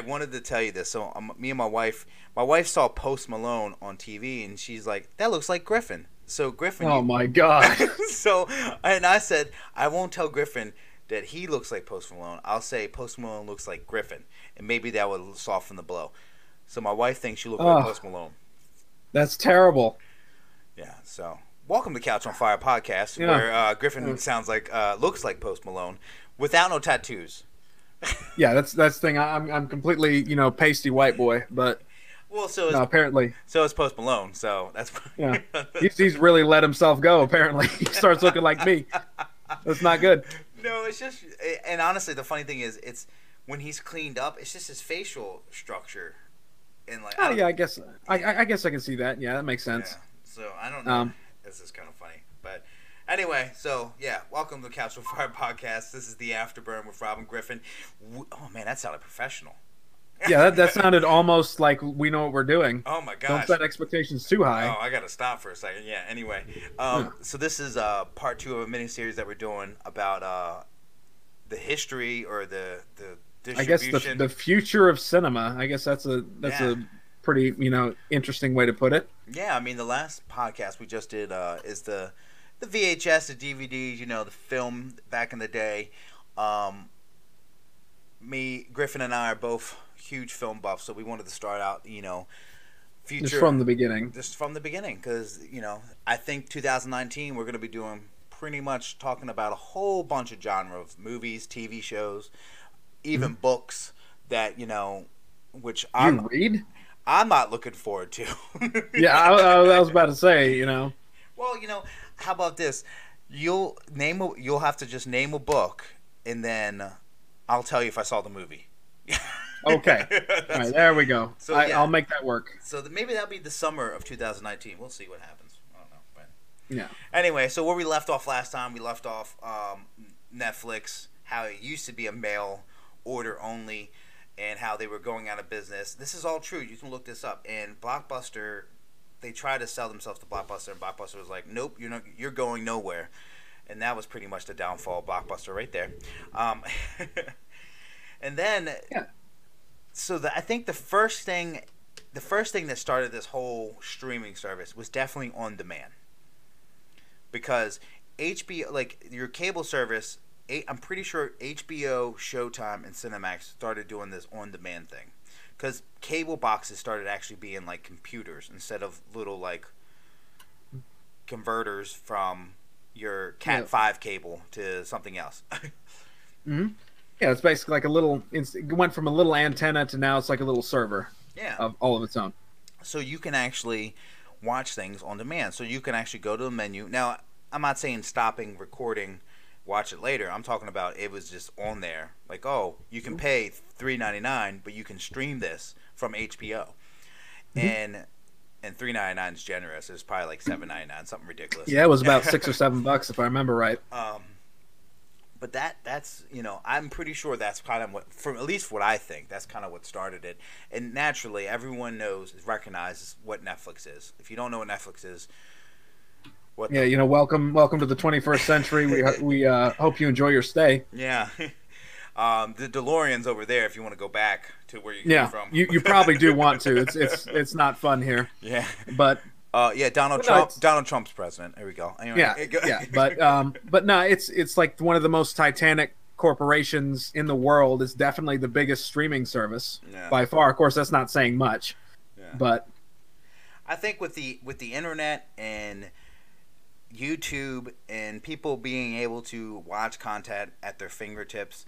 I wanted to tell you this. So um, me and my wife, my wife saw Post Malone on TV, and she's like, "That looks like Griffin." So Griffin. Oh my god. so and I said I won't tell Griffin that he looks like Post Malone. I'll say Post Malone looks like Griffin, and maybe that would soften the blow. So my wife thinks you look like Oh. Post Malone. That's terrible. Yeah. So welcome to Couch on Fire podcast, Yeah. where uh, Griffin Yeah. sounds like uh, looks like Post Malone without no tattoos. Yeah, that's that's the thing. I- I'm I'm completely you know pasty white boy, but Well, so is no, apparently so is Post Malone. So that's Yeah. he's, he's really let himself go. Apparently, he starts looking like me. That's not good. No, it's just, and honestly, the funny thing is, it's when he's cleaned up, it's just his facial structure, and like, I Oh don't- yeah, I guess I, I I guess I can see that. Yeah, that makes sense. yeah. So I don't know. Um, this is kind of funny, anyway, so yeah, welcome to with Fire podcast. This is the Afterburn with Robin Griffin. Oh man, that sounded professional. Yeah, that, that sounded almost like we know what we're doing. Oh my gosh! Don't set expectations too high. Oh, I gotta stop for a second. Yeah. Anyway, um, so this is uh, part two of a mini series that we're doing about uh, the history or the the I guess the the future of cinema. I guess that's a that's Yeah. a pretty you know interesting way to put it. Yeah, I mean the last podcast we just did uh, is the the VHS, the DVDs, you know, the film back in the day. Um, me, Griffin, and I are both huge film buffs, so we wanted to start out, you know, future Just from the beginning. just from the beginning, because you know, I think 2019 we're going to be doing pretty much talking about a whole bunch of genre of movies, TV shows, even books that you know, which I'm Mm-hmm. Read? I'm not looking forward to. Yeah, I, I, I was about to say. You know, Well, you know, how about this? You'll name a, you'll have to just name a book, and then I'll tell you if I saw the movie. Okay. All right, there we go. So, I, yeah. I'll make that work. So th- maybe that'll be the summer of 2019. We'll see what happens. I don't know. But Yeah. anyway, so where we left off last time, we left off um, Netflix, how it used to be a mail order only, and how they were going out of business. This is all true. You can look this up. And Blockbuster, they tried to sell themselves to Blockbuster, and Blockbuster was like, "Nope, you're not. You're going nowhere." And that was pretty much the downfall of Blockbuster right there. Um, and then, Yeah. so the, I think the first thing, the first thing that started this whole streaming service was definitely on demand. Because HBO, like your cable service, I'm pretty sure HBO, Showtime, and Cinemax started doing this on demand thing. Because cable boxes started actually being like computers instead of little like converters from your Cat Yeah. 5 cable to something else. hmm Yeah, it's basically like a little. It went from a little antenna to now it's like a little server yeah. of all of its own. so you can actually watch things on demand. So you can actually go to the menu. Now, I'm not saying stopping recording, watch it later. I'm talking about it was just on there. Like, oh, you can pay $3.99, but you can stream this from HBO. And and $3.99 is generous. It's probably like $7.99, something ridiculous. Yeah, it was about six or seven bucks if I remember right. Um, but that that's you know I'm pretty sure that's kind of what from at least what I think that's kind of what started it. And naturally, everyone knows recognizes what Netflix is. If you don't know what Netflix is, what Yeah, you know, welcome, welcome to the 21st century. We we uh, hope you enjoy your stay. yeah. um, the DeLorean's over there if you want to go back to where you Yeah, came from. you, you probably do want to. It's it's it's not fun here, yeah. but Uh, yeah, Donald But no, Trump. Donald Trump's president. There we go. Anyway, yeah, go- yeah. But um, but no, it's it's like one of the most titanic corporations in the world. It's definitely the biggest streaming service Yeah. by far. Of course, that's not saying much, Yeah. but I think with the with the internet and YouTube and people being able to watch content at their fingertips,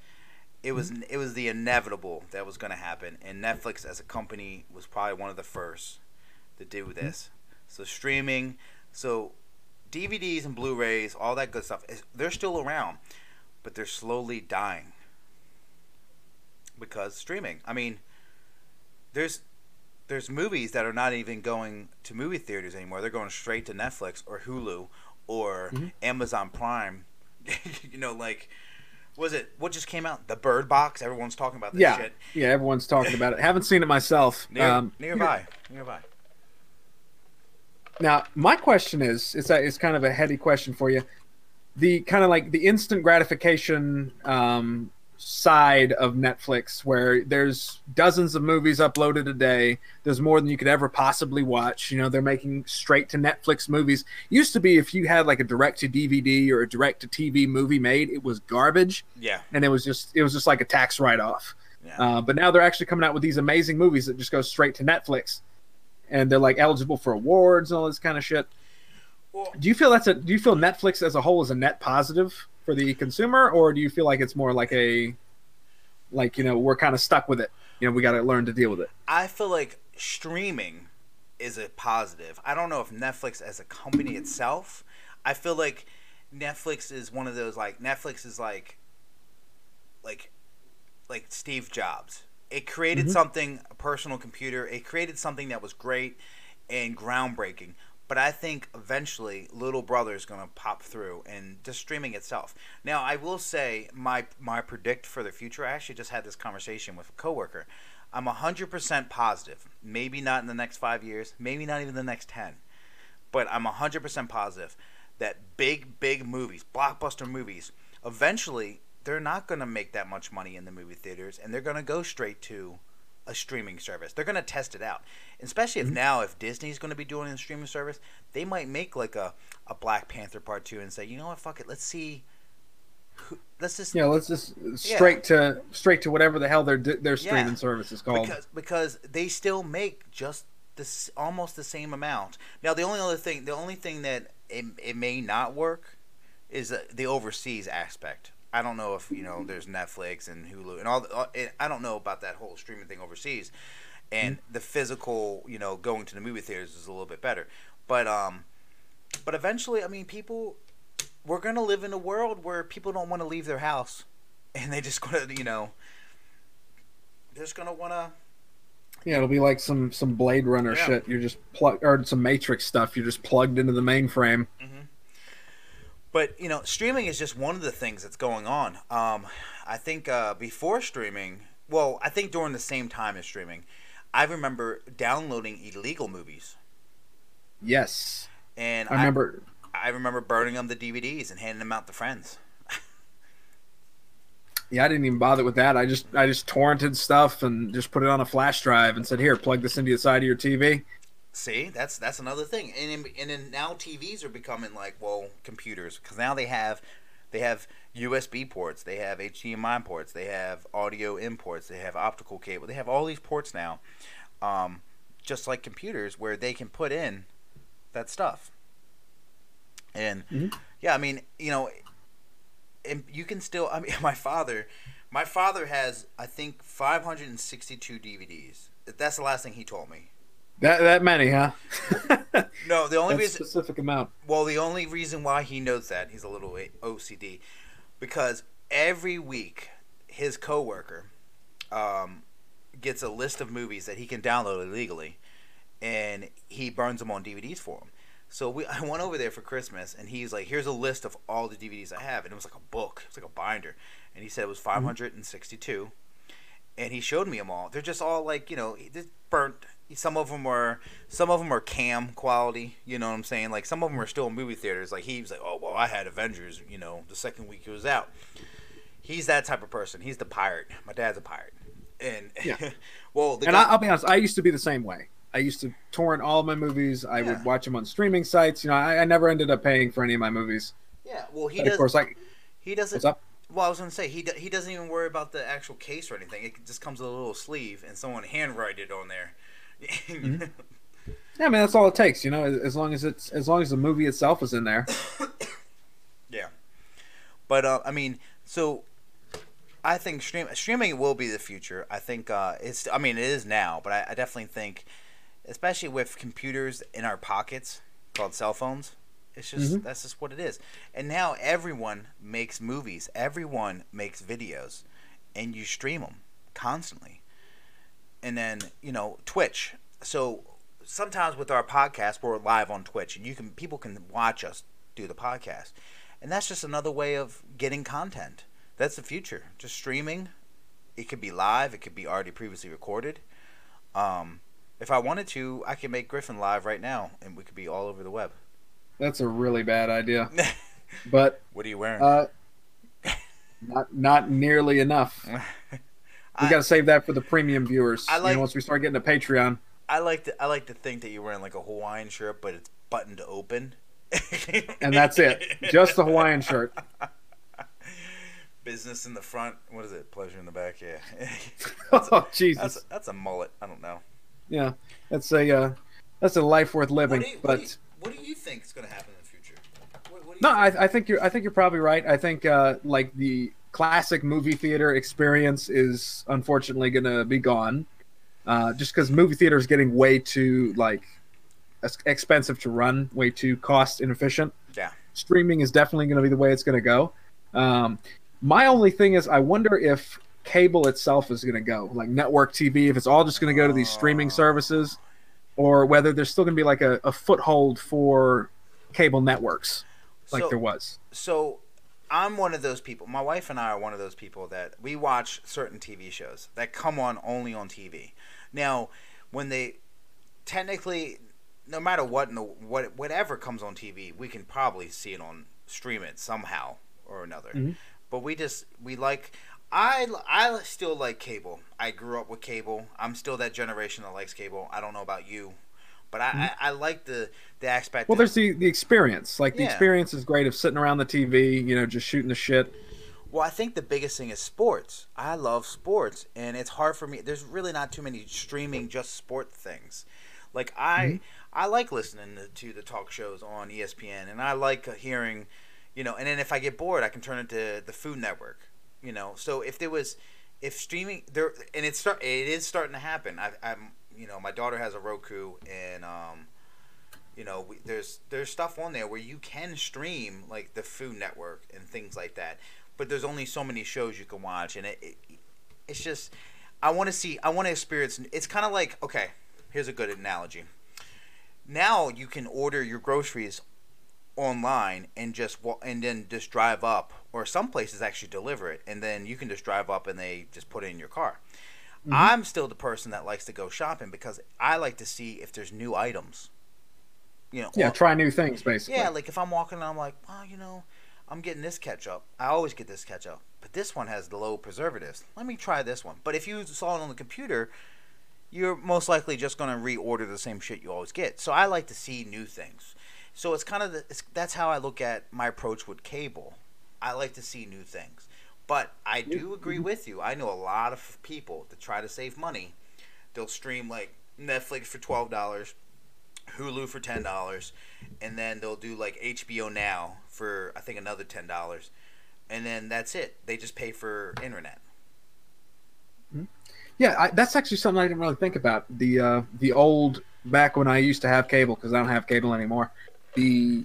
it was mm-hmm. it was the inevitable that was going to happen. And Netflix as a company was probably one of the first to do mm-hmm. this. So streaming, so DVDs and Blu-rays, all that good stuff, they're still around, but they're slowly dying because streaming. I mean, there's there's movies that are not even going to movie theaters anymore. They're going straight to Netflix or Hulu or Mhm. Amazon Prime. you know, like was it what just came out? The Bird Box. Everyone's talking about this yeah, shit. yeah. Everyone's talking about it. Haven't seen it myself. Near, um, nearby, nearby. Now, my question is, it's a, it's kind of a heady question for you. The kind of like the instant gratification um, side of Netflix where there's dozens of movies uploaded a day. There's more than you could ever possibly watch. You know, they're making straight to Netflix movies. Used to be if you had like a direct to DVD or a direct to TV movie made, it was garbage. Yeah. And it was just it was just like a tax write off. Yeah. Uh, but now they're actually coming out with these amazing movies that just go straight to Netflix, and they're like eligible for awards and all this kind of shit. Well- do you feel that's a? Do you feel Netflix as a whole is a net positive for the consumer, or do you feel like it's more like a, like you know we're kind of stuck with it? You know, we got to learn to deal with it. I feel like streaming is a positive. I don't know if Netflix as a company itself. I feel like Netflix is one of those like Netflix is like like like Steve Jobs. It created Mhm. something, a personal computer. It created something that was great and groundbreaking. But I think eventually Little Brother is going to pop through and just streaming itself. Now, I will say my my predict for the future. I actually just had this conversation with a coworker. I'm 100% positive. Maybe not in the next 5 years, maybe not even the next 10. But I'm 100% positive that big big movies, blockbuster movies, eventually they're not going to make that much money in the movie theaters and they're going to go straight to a streaming service. They're going to test it out. Especially if now if Disney's going to be doing a streaming service, they might make like a, a Black Panther part 2 and say, "You know what? Fuck it. Let's see who, let's just Yeah, let's just straight to straight to whatever the hell their their streaming Yeah. service is called. because because they still make just this almost the same amount. Now the only other thing, the only thing that it, it may not work is uh, the overseas aspect. I don't know if you know there's Netflix and Hulu and all. The, uh, all- it- I don't know about that whole streaming thing overseas, and mm-hmm. the physical, you know, going to the movie theaters is a little bit better. But um, but eventually, I mean, people, we're gonna live in a world where people don't want to leave their house, and they just gonna, you know, they're just gonna want to yeah, it'll be like some some Blade Runner Yeah. shit. You're just plug or some Matrix stuff. You're just plugged into the mainframe. Mm-hmm. But you know, streaming is just one of the things that's going on. Um, I think uh, before streaming, well, I think during the same time as streaming, I remember downloading illegal movies, Yes, and I remember. I, remember burning them the DVDs and handing them out to friends. Yeah, I didn't even bother with that. I just I just torrented stuff and just put it on a flash drive and said, "Here, plug this into the side of your TV." See, that's that's another thing, and in, and then now TVs are becoming like well computers because now they have they have USB ports, they have HDMI ports, they have audio imports, they have optical cable, they have all these ports now, um, just like computers where they can put in that stuff. And Mhm. yeah, I mean, you know, and you can still. I mean, my father, my father has I think 562 DVDs. That's the last thing he told me. That that many, huh? No, the only reason specific amount. Well, the only reason why he knows that he's a little OCD, because every week his coworker um, gets a list of movies that he can download illegally, and he burns them on DVDs for him. So we, I went over there for Christmas, and he's like, "Here's a list of all the DVDs I have," and it was like a book, it was like a binder, and he said it was 562, and he showed me them all. They're just all like you know, burnt. Some of them are some of them are cam quality. You know what I'm saying? Like some of them are still in movie theaters. Like he was like, "Oh well, I had Avengers." You know, the second week it was out. He's that type of person. He's the pirate. My dad's a pirate, and Yeah. well, the And guy, I, I'll be honest, I used to be the same way. I used to torrent all of my movies. I Yeah. would watch them on streaming sites. You know, I, I never ended up paying for any of my movies. yeah, well, he But does. of course, like, he doesn't. what's up? Well, I was gonna say he do, he doesn't even worry about the actual case or anything. It just comes with a little sleeve, and someone handwrite it on there. Mm-hmm. Yeah, I mean that's all it takes. You know, as long as it's as long as the movie itself is in there. Yeah, but uh, I mean, so I think stream streaming will be the future. I think uh, it's. I mean, it is now, but I, I definitely think, especially with computers in our pockets called cell phones, it's just Mhm. that's just what it is. And now everyone makes movies. Everyone makes videos, and you stream them constantly. And then you know Twitch. So sometimes with our podcast, we're live on Twitch, and you can people can watch us do the podcast, and that's just another way of getting content. That's the future. Just streaming. It could be live. It could be already previously recorded. Um, if I wanted to, I can make Griffin live right now, and we could be all over the web. That's a really bad idea. But what are you wearing? uh, Not not nearly enough. We got to save that for the premium viewers. I like, you know, once we start getting to Patreon. I like to I like to think that you're wearing like a Hawaiian shirt, but it's buttoned open. and that's it. Just the Hawaiian shirt. Business in the front. What is it? Pleasure in the back. Yeah. oh Jesus. That's, that's, a mullet. I don't know. Yeah, that's a uh, that's a life worth living. You, but what do, you, what do you think is going to happen in the future? What, what no, I, I, think you're I think you're probably right. I think uh, like the classic movie theater experience is unfortunately going to be gone, uh, just because movie theater is getting way too like expensive to run, way too cost inefficient. Yeah, streaming is definitely going to be the way it's going to go. Um, my only thing is, I wonder if cable itself is going to go, like network TV, if it's all just going to go to these streaming services, or whether there's still going to be like a, a foothold for cable networks, like so, there was. So I'm one of those people. My wife and I are one of those people that we watch certain TV shows that come on only on TV. Now, when they technically, no matter what, in the, what whatever comes on TV, we can probably see it on stream it somehow or another. Mm-hmm. But we just we like. I, I still like cable. I grew up with cable. I'm still that generation that likes cable. I don't know about you. But I, mm-hmm. I, I, like the the aspect. Well, there's the the experience. Like the yeah. experience is great of sitting around the TV, you know, just shooting the shit. Well, I think the biggest thing is sports. I love sports, and it's hard for me. There's really not too many streaming just sport things. Like I, mm-hmm. I like listening to the talk shows on ESPN, and I like hearing, you know. And then if I get bored, I can turn it to the Food Network, you know. So if there was, if streaming there, and it's start, it is starting to happen. I, I'm you know, my daughter has a Roku, and um, you know, we, there's there's stuff on there where you can stream like the Food Network and things like that. But there's only so many shows you can watch, and it, it it's just I want to see, I want to experience. It's kind of like okay, here's a good analogy. Now you can order your groceries online and just and then just drive up, or some places actually deliver it, and then you can just drive up and they just put it in your car. Mm-hmm. I'm still the person that likes to go shopping because I like to see if there's new items. You know, yeah, or, try new things basically. Yeah, like if I'm walking and I'm like, oh, you know, I'm getting this ketchup. I always get this ketchup, but this one has the low preservatives. Let me try this one. But if you saw it on the computer, you're most likely just going to reorder the same shit you always get. So I like to see new things. So it's kind of the, it's, that's how I look at my approach with cable. I like to see new things. But I do agree with you. I know a lot of people that try to save money. They'll stream like Netflix for twelve dollars, Hulu for ten dollars, and then they'll do like HBO Now for I think another ten dollars, and then that's it. They just pay for internet. Hmm. Yeah, I, that's actually something I didn't really think about. The uh, the old back when I used to have cable because I don't have cable anymore. The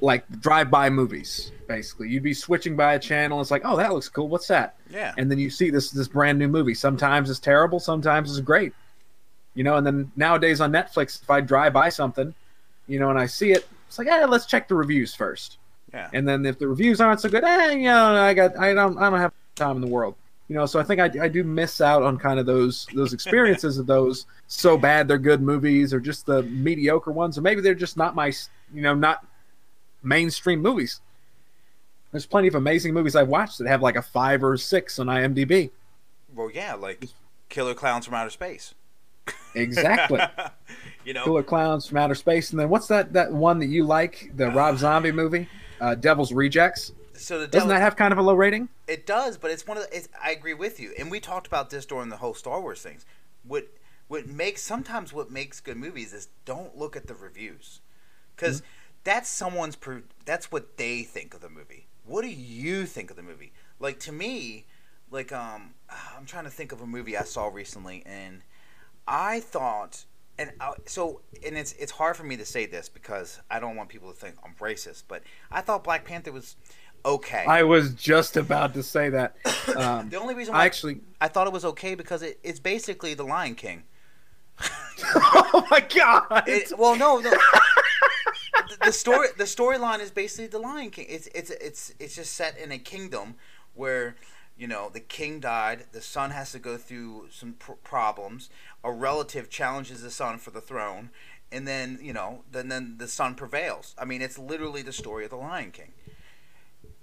like drive-by movies basically. You'd be switching by a channel it's like oh that looks cool. What's that? Yeah. And then you see this this brand new movie. Sometimes it's terrible sometimes it's great. You know and then nowadays on netflix if i drive by something you know and i see it it's like eh, let's check the reviews first. Yeah. And then if the reviews aren't so good eh, you know i got i don't i don't have time in the world. You know so i think i, I do miss out on kind of those those experiences of those so bad they're good movies or just the mediocre ones or maybe they're just not my you know not mainstream movies. There's plenty of amazing movies I've watched that have like a five or six on IMDb. Well, yeah, like Killer Clowns from Outer Space. Exactly. you know, Killer Clowns from Outer Space, and then what's that that one that you like, the Rob Zombie movie, uh, Devil's Rejects. So the doesn't that have kind of a low rating? It does, but it's one of the. I agree with you, and we talked about this during the whole Star Wars things. What what makes sometimes what makes good movies is don't look at the reviews, because. Mm-hmm that's someone's per, that's what they think of the movie. What do you think of the movie? Like to me, like um, I'm trying to think of a movie I saw recently, and I thought, and I, so, and it's it's hard for me to say this because I don't want people to think I'm racist, but I thought Black Panther was okay. I was just about to say that. Um, the only reason why I actually I thought it was okay because it, it's basically The Lion King. oh my god! It, well, no, no the story the storyline is basically the Lion King. It's it's it's it's just set in a kingdom where you know the king died. The son has to go through some pr- problems. A relative challenges the son for the throne, and then you know then then the son prevails. I mean, it's literally the story of the Lion King.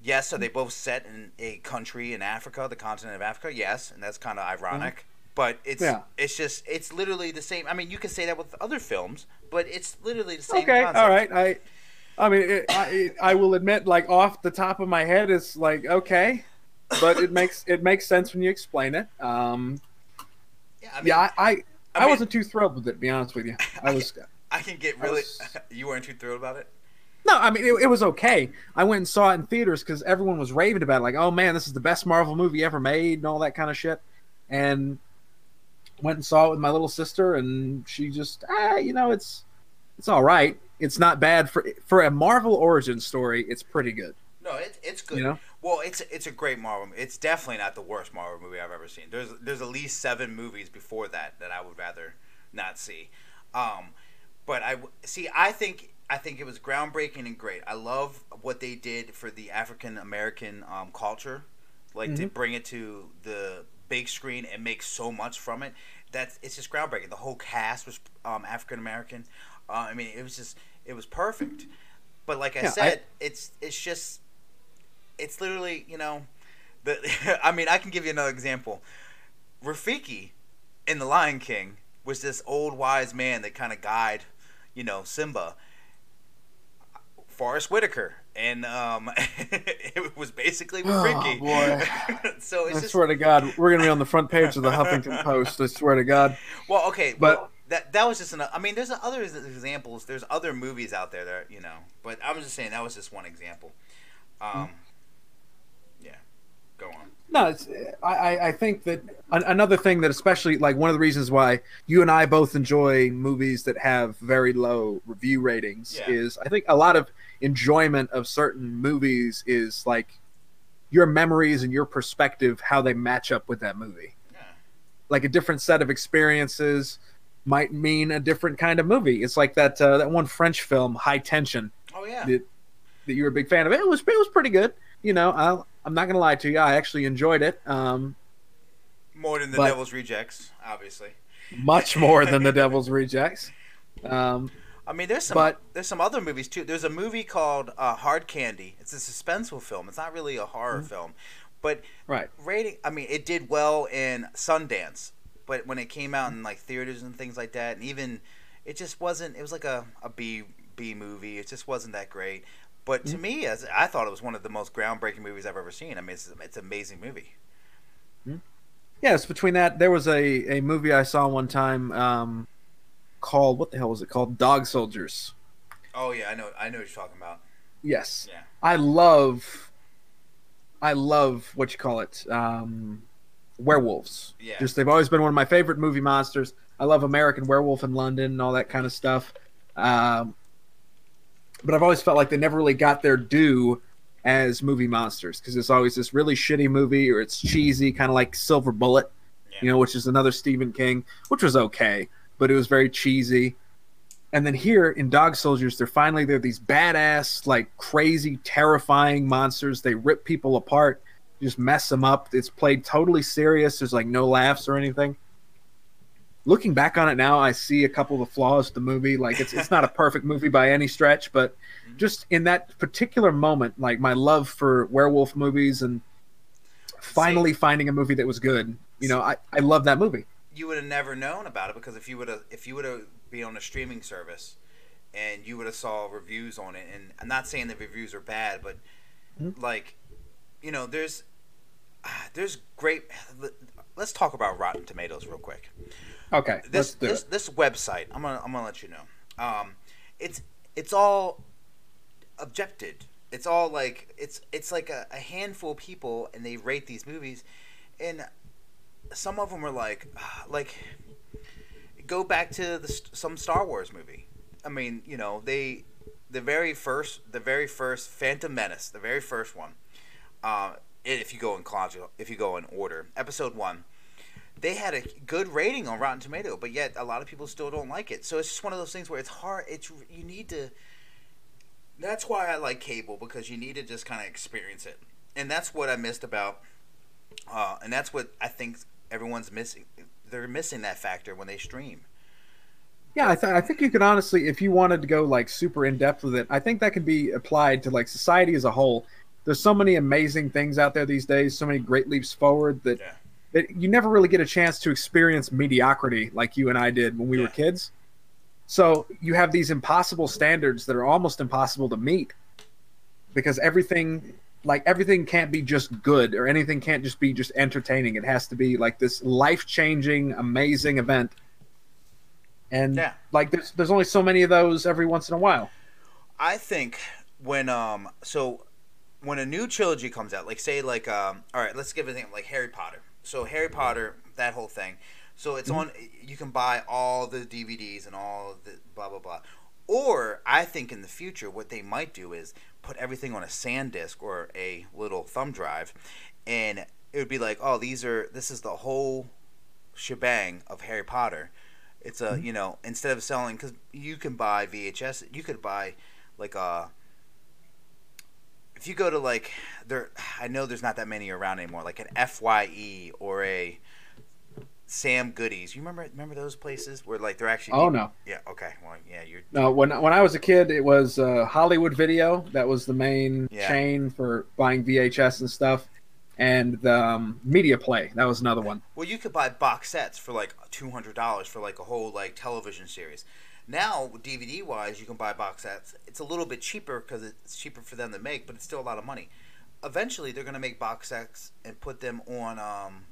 Yes, are they both set in a country in Africa, the continent of Africa? Yes, and that's kind of ironic. But it's yeah. it's just it's literally the same. I mean, you can say that with other films, but it's literally the same. Okay, concept. all right. I I mean, it, I it, I will admit, like off the top of my head, it's like okay, but it makes it makes sense when you explain it. Um, yeah, I mean, yeah, I I, I, I mean, wasn't too thrilled with it. To be honest with you, I was. I can get really. Was, you weren't too thrilled about it. No, I mean it, it, was okay. I went and saw it in theaters because everyone was raving about it, like, "Oh man, this is the best Marvel movie ever made," and all that kind of shit. And went and saw it with my little sister, and she just, ah, you know, it's it's all right. It's not bad for for a Marvel origin story. It's pretty good. No, it, it's good. You know? Well, it's it's a great Marvel. It's definitely not the worst Marvel movie I've ever seen. There's there's at least seven movies before that that I would rather not see. Um, but I see. I think I think it was groundbreaking and great. I love what they did for the African American um, culture, like mm-hmm. to bring it to the big screen and make so much from it. That's it's just groundbreaking. The whole cast was um, African American. Uh, I mean, it was just it was perfect. But like I yeah, said, I, it's it's just it's literally you know the I mean I can give you another example. Rafiki in The Lion King was this old wise man that kind of guide you know Simba Forest Whitaker, and um, it was basically oh, Ricky. boy! so I just... swear to God, we're gonna be on the front page of the Huffington Post. I swear to God. Well, okay, but well, that that was just an. I mean, there's other examples. There's other movies out there that you know, but I was just saying that was just one example. Um, mm-hmm. yeah, go on. No, it's, I, I think that another thing that especially like one of the reasons why you and I both enjoy movies that have very low review ratings yeah. is I think a lot of enjoyment of certain movies is like your memories and your perspective how they match up with that movie. Yeah. like a different set of experiences might mean a different kind of movie. It's like that uh, that one french film high tension. Oh yeah. That, that you were a big fan of. It was it was pretty good. You know i i'm not gonna lie to you. I actually enjoyed it um more than the devil's rejects obviously. Much more than the devil's rejects. Um I mean, there's some but, there's some other movies too. There's a movie called uh, Hard Candy. It's a suspenseful film. It's not really a horror mm-hmm. film, but right rating. I mean, it did well in Sundance, but when it came out in like theaters and things like that, and even it just wasn't. It was like a a B B movie. It just wasn't that great. But to mm-hmm. me, as I thought it was one of the most groundbreaking movies I've ever seen. I mean, it's it's an amazing movie. Mm-hmm. Yes, between that, there was a, a movie I saw one time. Um, called what the hell was it called? Dog Soldiers. Oh yeah, I know. I know what you're talking about. Yes. Yeah. I love. I love what you call it. Um, werewolves. Yeah. Just they've always been one of my favorite movie monsters. I love American Werewolf in London and all that kind of stuff. Um, but I've always felt like they never really got their due as movie monsters because it's always this really shitty movie or it's cheesy, kind of like Silver Bullet, yeah. you know, which is another Stephen King, which was okay but it was very cheesy. And then here in Dog Soldiers, they're finally they're these badass, like crazy, terrifying monsters. They rip people apart, just mess them up. It's played totally serious. There's like no laughs or anything. Looking back on it now, I see a couple of the flaws of the movie. Like it's it's not a perfect movie by any stretch, but just in that particular moment, like my love for werewolf movies and finally finding a movie that was good. You know, I, I love that movie you would have never known about it because if you would have if you would have been on a streaming service and you would have saw reviews on it and I'm not saying the reviews are bad but mm-hmm. like you know there's there's great let's talk about Rotten Tomatoes real quick. Okay. This this it. this website I'm gonna I'm gonna let you know. Um, it's it's all objected. It's all like it's it's like a, a handful of people and they rate these movies and some of them are like, like, go back to the, some Star Wars movie. I mean, you know, they, the very first, the very first Phantom Menace, the very first one. Uh, if you go in chronological, if you go in order, Episode One, they had a good rating on Rotten Tomato, but yet a lot of people still don't like it. So it's just one of those things where it's hard. It's you need to. That's why I like cable because you need to just kind of experience it, and that's what I missed about. Uh, and that's what I think everyone's missing. They're missing that factor when they stream. Yeah, I, th- I think you could honestly, if you wanted to go like super in depth with it, I think that could be applied to like society as a whole. there's so many amazing things out there these days, so many great leaps forward that Yeah. that you never really get a chance to experience mediocrity like you and I did when we were kids. So you have these impossible standards that are almost impossible to meet because everything like everything can't be just good or anything can't just be just entertaining. It has to be like this life-changing, amazing event. And Yeah. like there's there's only so many of those every once in a while. I think when um so when a new trilogy comes out, like say like um all right, let's give it a name like Harry Potter. So Harry Potter, that whole thing. So it's on you can buy all the DVDs and all the blah blah blah. Or I think in the future what they might do is put everything on a SanDisk or a little thumb drive and it would be like, "Oh, these are this is the whole shebang of Harry Potter." It's a, mm-hmm. you know, instead of selling cuz you can buy VHS, you could buy like a if you go to like there I know there's not that many around anymore, like an FYE or a Sam Goodies. You remember remember those places where like they're actually Oh no. Yeah, okay. Well, yeah, you're No, when when I was a kid, it was uh, Hollywood Video. That was the main Yeah. chain for buying VHS and stuff, and the um, Media Play. That was another one. Well, you could buy box sets for like two hundred dollars for like a whole like television series. Now, DVD wise, you can buy box sets. It's a little bit cheaper because it's cheaper for them to make, but it's still a lot of money. Eventually, they're gonna make box sets and put them on. Um,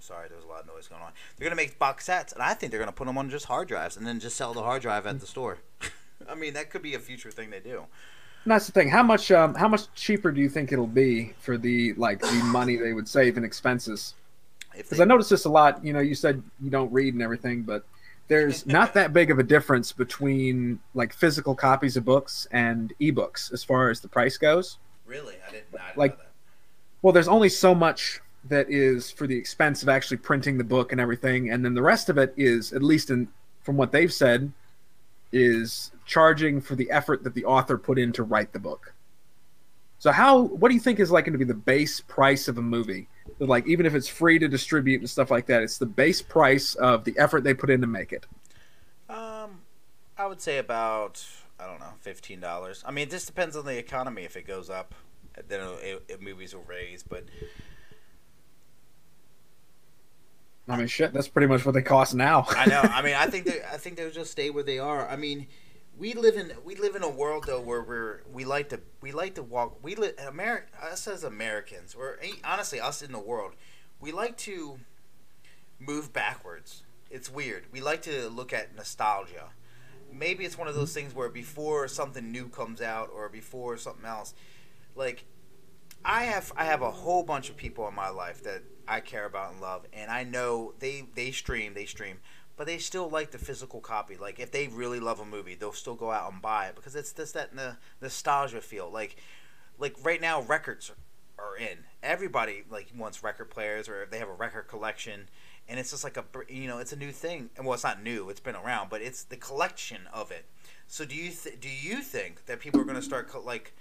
sorry, there's a lot of noise going on. They're gonna make box sets, and I think they're gonna put them on just hard drives and then just sell the hard drive at the store. I mean, that could be a future thing they do. And that's the thing. How much um, how much cheaper do you think it'll be for the like the money they would save in expenses? Because they, I noticed this a lot. You know, you said you don't read and everything, but there's not that big of a difference between like physical copies of books and ebooks as far as the price goes. really, I didn't, I didn't Like- know that. Well, there's only so much that is for the expense of actually printing the book and everything, and then the rest of it is, at least in from what they've said, is charging for the effort that the author put in to write the book. So how what do you think is like going to be the base price of a movie? Like even if it's free to distribute and stuff like that, it's the base price of the effort they put in to make it. Um, I would say about I don't know, fifteen dollars. I mean, it just depends on the economy. If it goes up, then it, it, movies will raise. But I mean, shit, that's pretty much what they cost now. I know. I mean, I think they I think they'll just stay where they are. I mean, we live in we live in a world though where we're we like to we like to walk. We live America us as Americans, or eh, honestly us in the world, we like to move backwards. It's weird. We like to look at nostalgia. Maybe it's one of those things where before something new comes out or before something else, like I have I have a whole bunch of people in my life that I care about and love, and I know they they stream they stream, but they still like the physical copy. Like if they really love a movie, they'll still go out and buy it because it's just that the nostalgia feel. Like like right now, records are, in. Everybody like wants record players or they have a record collection, and it's just like a you know it's a new thing. Well, it's not new; it's been around, but it's the collection of it. So do you th- do you think that people are going to start co- like?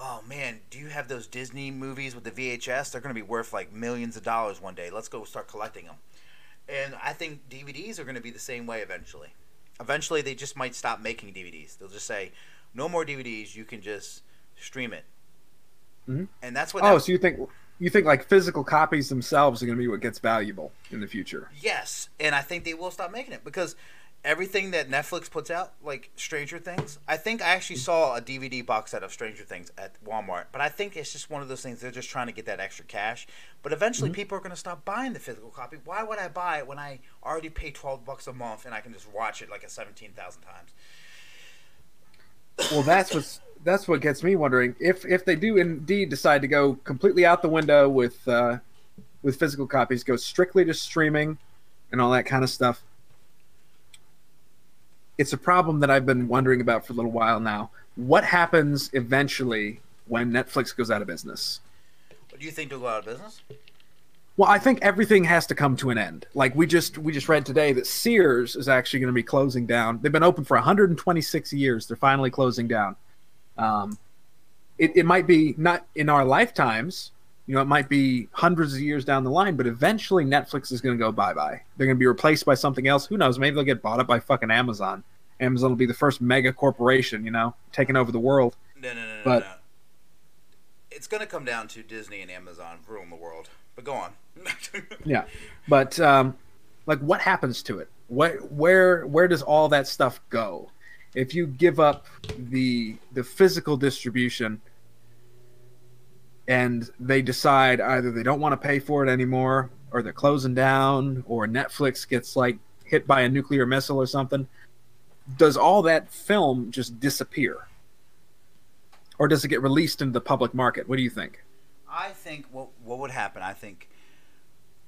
Oh man, do you have those Disney movies with the VHS? They're going to be worth like millions of dollars one day. Let's go start collecting them. And I think DVDs are going to be the same way eventually. Eventually, they just might stop making DVDs. They'll just say, no more DVDs. You can just stream it. Mhm. And that's what. oh, that- so you think you think like physical copies themselves are going to be what gets valuable in the future? Yes, and I think they will stop making it because everything that Netflix puts out, like Stranger Things, I think I actually saw a DVD box set of Stranger Things at Walmart. But I think it's just one of those things they're just trying to get that extra cash. But eventually, people are going to stop buying the physical copy. Why would I buy it when I already pay twelve bucks a month and I can just watch it like a seventeen thousand times? Well, that's what's that's what gets me wondering if if they do indeed decide to go completely out the window with uh, with physical copies, go strictly to streaming and all that kind of stuff. It's a problem that I've been wondering about for a little while now. What happens eventually when Netflix goes out of business? What do you think they'll go out of business? Well, I think everything has to come to an end. Like we just we just read today that Sears is actually going to be closing down. They've been open for 126 years. They're finally closing down. Um, it, it might be not in our lifetimes. You know, it might be hundreds of years down the line, but eventually Netflix is going to go bye bye. They're going to be replaced by something else. Who knows? Maybe they'll get bought up by fucking Amazon. Amazon will be the first mega corporation, you know, taking over the world. No, no, no, no, But- no. It's gonna come down to Disney and Amazon ruling the world. But go on. Yeah, but um, like, what happens to it? What, where, where does all that stuff go? If you give up the the physical distribution, and they decide either they don't want to pay for it anymore, or they're closing down, or Netflix gets like hit by a nuclear missile or something, does all that film just disappear, or does it get released into the public market? What do you think? I think what what would happen. I think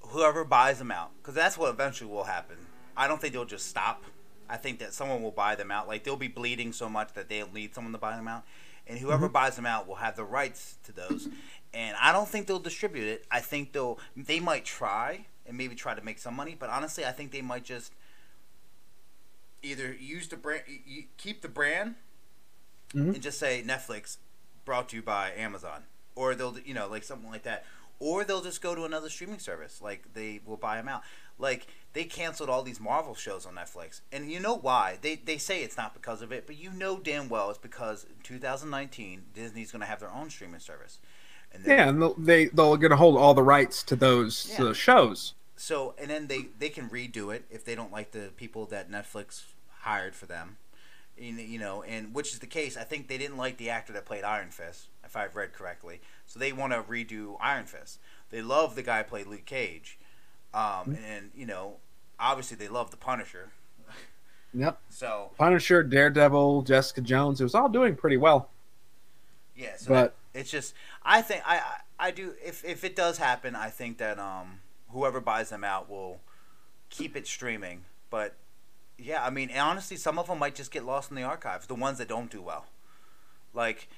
whoever buys them out, because that's what eventually will happen. I don't think they'll just stop. I think that someone will buy them out. Like they'll be bleeding so much that they'll need someone to buy them out, and whoever mm-hmm. buys them out will have the rights to those. And I don't think they'll distribute it. I think they'll they might try and maybe try to make some money, but honestly, I think they might just either use the brand, keep the brand, Mhm. and just say Netflix brought to you by Amazon, or they'll you know like something like that, or they'll just go to another streaming service. Like they will buy them out. Like they canceled all these Marvel shows on Netflix, and you know why? They they say it's not because of it, but you know damn well it's because in 2019 Disney's going to have their own streaming service. And Yeah, and they they're going to hold all the rights to those to Yeah. those shows. So and then they they can redo it if they don't like the people that Netflix hired for them. You you know, and which is the case. I think they didn't like the actor that played Iron Fist, if I've read correctly. So they want to redo Iron Fist. They love the guy who played Luke Cage, um, and you know, obviously they love the Punisher. Yep. So Punisher, Daredevil, Jessica Jones. It was all doing pretty well. yeah, so But- that- it's just I think I, I I do if if it does happen, I think that um whoever buys them out will keep it streaming. But yeah, I mean, honestly, some of them might just get lost in the archives. The ones that don't do well, like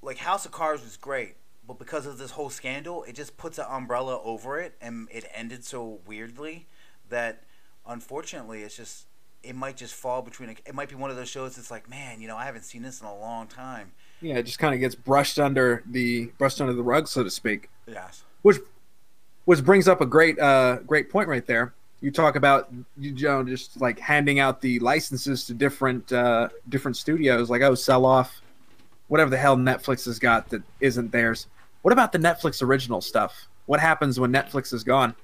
like House of Cards was great, but because of this whole scandal, it just puts an umbrella over it, and it ended so weirdly that unfortunately, it's just it might just fall between. A, it might be one of those shows that's like, man, you know, I haven't seen this in a long time. Yeah, it just kind of gets brushed under the brushed under the rug, so to speak. Yes. Which which brings up a great uh great point right there. You talk about you know just like handing out the licenses to different uh different studios, like oh sell off whatever the hell Netflix has got that isn't theirs. What about the Netflix original stuff? What happens when Netflix is gone?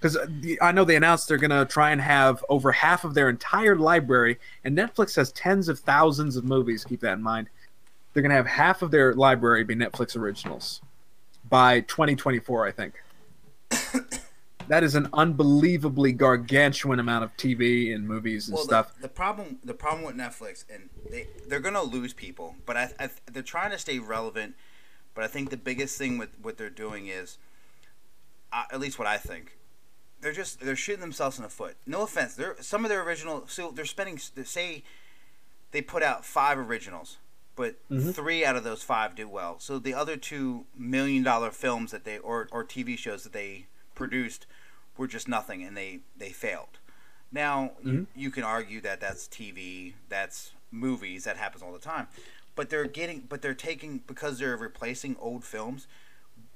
Because I know they announced they're going to try and have over half of their entire library, and Netflix has tens of thousands of movies. Keep that in mind. They're going to have half of their library be Netflix originals by 2024, I think. that is an unbelievably gargantuan amount of TV and movies and well, stuff. The, the problem, the problem with Netflix, and they they're gonna lose people, but I, I they're trying to stay relevant. But I think the biggest thing with what they're doing is, uh, at least what I think, they're just they're shooting themselves in the foot. No offense, they're some of their original. So they're spending they say they put out five originals, but Mhm. three out of those five do well. So the other two million dollar films that they or or TV shows that they produced were just nothing, and they they failed. Now you, Mhm. you can argue that that's TV, that's movies, that happens all the time, but they're getting, but they're taking because they're replacing old films.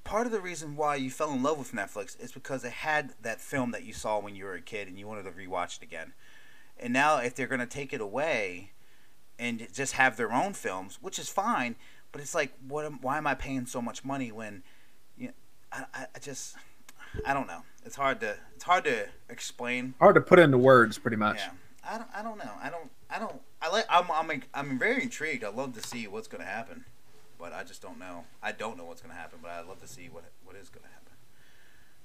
Part of the reason why you fell in love with Netflix is because it had that film that you saw when you were a kid and you wanted to rewatch it again. And now if they're going to take it away and just have their own films, which is fine, but it's like, what? Am, why am I paying so much money when, you know, I, I just, I don't know. It's hard to, it's hard to explain. Hard to put into words, pretty much. Yeah, I don't, I don't know. I don't, I don't. I like. I'm, I'm, I'm very intrigued. I love to see what's going to happen, but I just don't know. I don't know what's going to happen, but I'd love to see what, what is going to happen.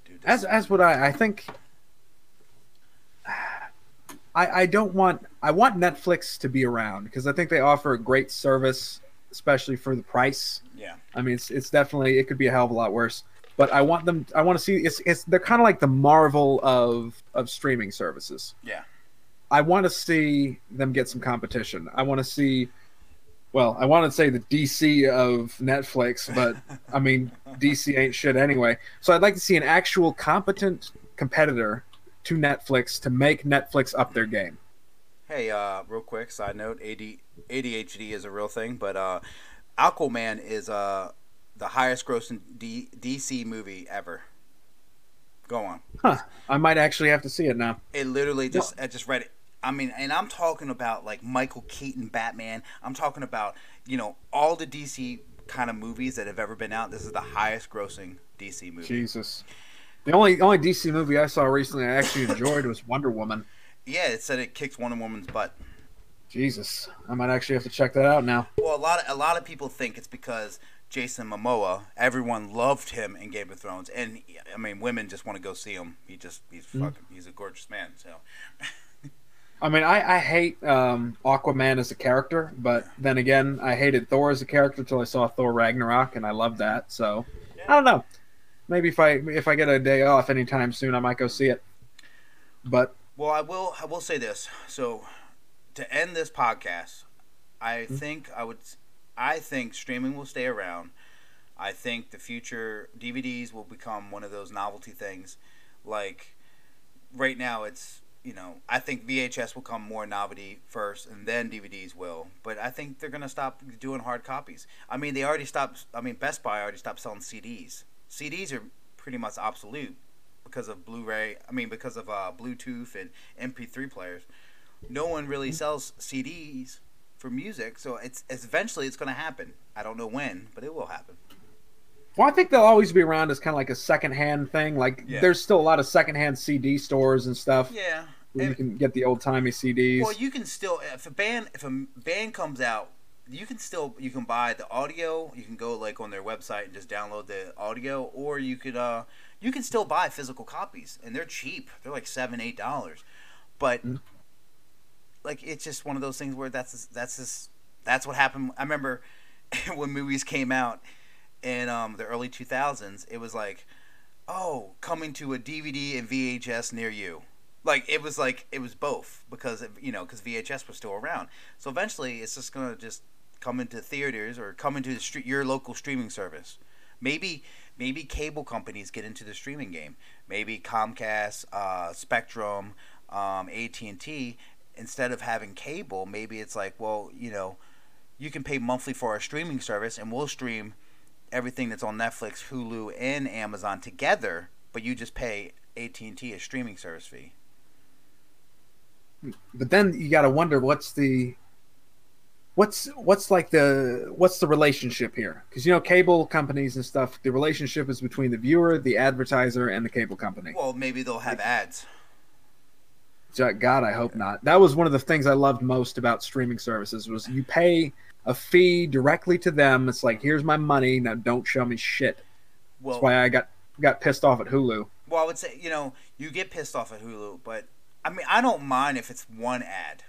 Dude, as as what I I think I I don't want I want Netflix to be around because I think they offer a great service, especially for the price. yeah, I mean, it's it's definitely it could be a hell of a lot worse. But I want them. I want to see. It's it's they're kind of like the Marvel of of streaming services. yeah, I want to see them get some competition. I want to see. Well, I want to say the DC of Netflix, but I mean DC ain't shit anyway. So I'd like to see an actual competent competitor to Netflix to make Netflix up their game. Hey, uh, real quick side note: AD, ADHD is a real thing, but uh, Aquaman is uh the highest grossing D, DC movie ever. Go on. Huh? I might actually have to see it now. It literally just I just read it I mean, and I'm talking about like Michael Keaton Batman. I'm talking about you know all the DC kind of movies that have ever been out. This is the highest grossing DC movie. Jesus. The only only DC movie I saw recently I actually enjoyed was Wonder Woman. Yeah, it said it kicks Wonder Woman's butt. Jesus, I might actually have to check that out now. Well, a lot of a lot of people think it's because Jason Momoa. Everyone loved him in Game of Thrones, and I mean, women just want to go see him. He just he's Mm-hmm. fucking he's a gorgeous man. So I mean, I, I hate um, Aquaman as a character, but then again, I hated Thor as a character until I saw Thor Ragnarok, and I loved that. So I don't know. Maybe if I if I get a day off anytime soon, I might go see it. But Well, I will. I will say this. So, to end this podcast, I Hmm? think I would. I think streaming will stay around. I think the future DVDs will become one of those novelty things. Like right now, it's you know I think VHS will come more novelty first, and then DVDs will. But I think they're gonna stop doing hard copies. I mean, they already stopped. I mean, Best Buy already stopped selling CDs. CDs are pretty much obsolete because of Blu-ray. I mean, because of uh, Bluetooth and MP3 players. No one really sells CDs for music, so it's, it's eventually it's going to happen. I don't know when, but it will happen. well, I think they'll always be around as kind of like a secondhand thing. Like Yeah. there's still a lot of secondhand CD stores and stuff Yeah. where you can get the old timey CDs. well, you can still if a band if a band comes out, you can still you can buy the audio. You can go like on their website and just download the audio, or you could uh you can still buy physical copies, and they're cheap. They're like seven eight dollars, but Mm. Like it's just one of those things where that's that's just that's what happened. I remember when movies came out in um, the early two thousands, it was like, oh, coming to a DVD and VHS near you. Like it was like it was both because it, you know because VHS was still around. So eventually, it's just gonna just come into theaters or come into the street your local streaming service. Maybe maybe cable companies get into the streaming game. Maybe Comcast, uh, Spectrum, um, AT and T. Instead of having cable, maybe it's like, well, you know, you can pay monthly for our streaming service, and we'll stream everything that's on Netflix, Hulu, and Amazon together. But you just pay AT and T a streaming service fee. but then you got to wonder what's the what's what's like the what's the relationship here because you know cable companies and stuff the relationship is between the viewer the advertiser and the cable company Well, maybe they'll have ads. God i hope not. That was one of the things i loved most about streaming services was you pay a fee directly to them. It's like here's my money now don't show me shit. Well, that's why i got got pissed off at hulu. Well, I would say you know you get pissed off at Hulu, but I mean I don't mind if it's one ad.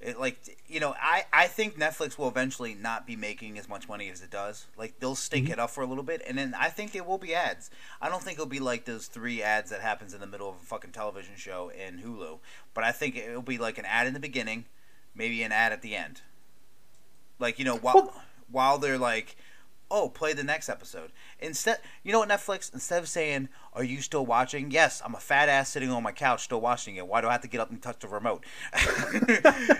It like you know I I think Netflix will eventually not be making as much money as it does. Like they'll stink Mhm. it up for a little bit, and then I think there will be ads. I don't think it'll be like those three ads that happens in the middle of a fucking television show in Hulu. But I think it'll be like an ad in the beginning, maybe an ad at the end. Like you know while Well- while they're like oh, play the next episode. Instead, you know what, Netflix, instead of saying, are you still watching? Yes, I'm a fat ass sitting on my couch still watching it. Why do I have to get up and touch the remote?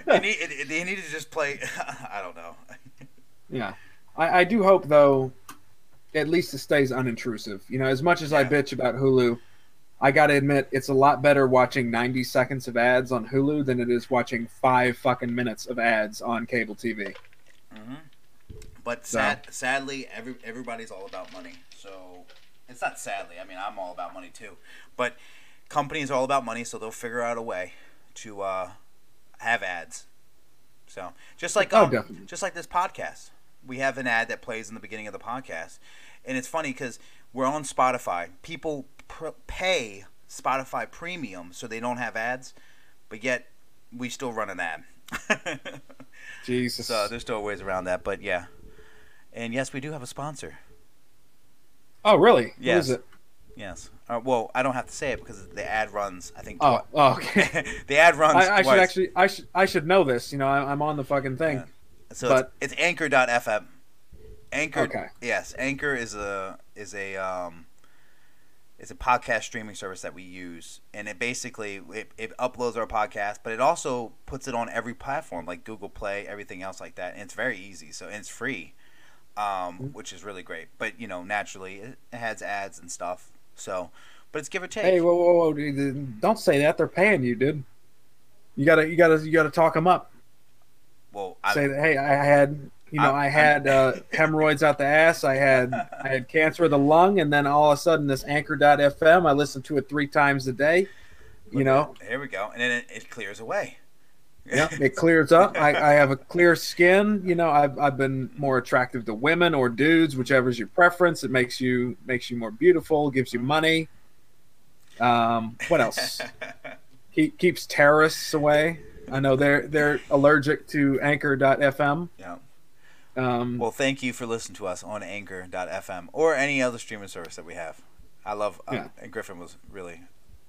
they, need, they need to just play, I don't know. Yeah, I, I do hope though, at least it stays unintrusive. You know, as much as I bitch about Hulu, I gotta admit it's a lot better watching 90 seconds of ads on Hulu than it is watching five fucking minutes of ads on cable TV. hmm But sad, sadly, every, everybody's all about money. So it's not sadly. I mean, I'm all about money too. But companies are all about money, so they'll figure out a way to uh, have ads. So just like Oh, um, just like this podcast, we have an ad that plays in the beginning of the podcast, and it's funny because we're on Spotify. People pr- pay Spotify Premium so they don't have ads, but yet we still run an ad. Jesus. So there's still ways around that, but yeah. And yes, we do have a sponsor. oh, really? Yes. What is it? Yes. Uh, well, I don't have to say it because the ad runs. I think. Oh, oh, okay. the ad runs. I, I should actually, I should, I should know this. You know, I, I'm on the fucking thing. Yeah. So but- it's, it's Anchor.fm. Anchor. Okay. Yes, Anchor is a is a um. It's a podcast streaming service that we use, and it basically it, it uploads our podcast, but it also puts it on every platform like Google Play, everything else like that, and it's very easy. So and it's free, um, Mm-hmm. which is really great. But you know, naturally, it, has ads and stuff. So, but it's give or take. Hey, whoa, whoa, whoa! dude, Don't say that. They're paying you, dude. You gotta you gotta you gotta talk them up. Well, Say that hey, I had you know I'm- I had uh, hemorrhoids out the ass. I had I had cancer of the lung, and then all of a sudden this Anchor.fm. I listened to it three times a day. You know, Here we go, and then it, it clears away. Yeah, it clears up. I, I have a clear skin. You know, I've, I've been more attractive to women or dudes, whichever's your preference. It makes you makes you more beautiful, gives you money. Um, what else? Keep, keeps terrorists away. I know they're they're allergic to Anchor.fm. yeah. Um, Well, thank you for listening to us on Anchor.fm or any other streaming service that we have. I love. Uh, Yeah. And Griffin was really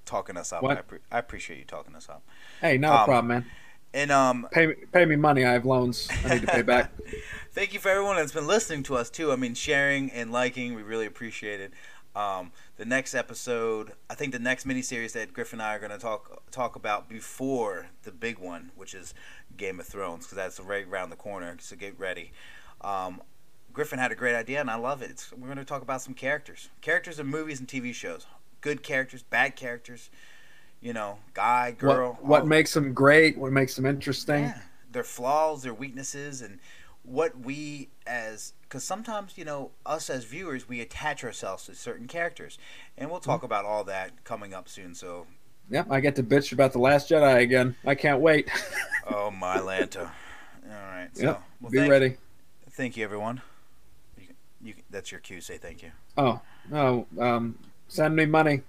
talking us up. I, pre- I appreciate you talking us up. hey, no um, problem, man. And um, Pay me pay me money. I have loans. I need to pay back. Thank you for everyone that's been listening to us too. I mean, sharing and liking, we really appreciate it. Um, the next episode, I think the next miniseries that Griff and I are going to talk talk about before the big one, which is Game of Thrones, because that's right around the corner. So get ready. Um, Griffin had a great idea, and I love it. It's, we're going to talk about some characters, characters in movies and TV shows, good characters, bad characters. You know, guy, girl. what what makes them great? What makes them interesting? yeah, their flaws, their weaknesses, and what we as because sometimes you know us as viewers we attach ourselves to certain characters, and we'll Mm-hmm. talk about all that coming up soon. So, Yep, I get to bitch about the Last Jedi again. I can't wait. oh my Lanta! All right, so Yep, well, Be thank, ready. Thank you, everyone. You, you, that's your cue. Say thank you. Oh, oh, um, send me money.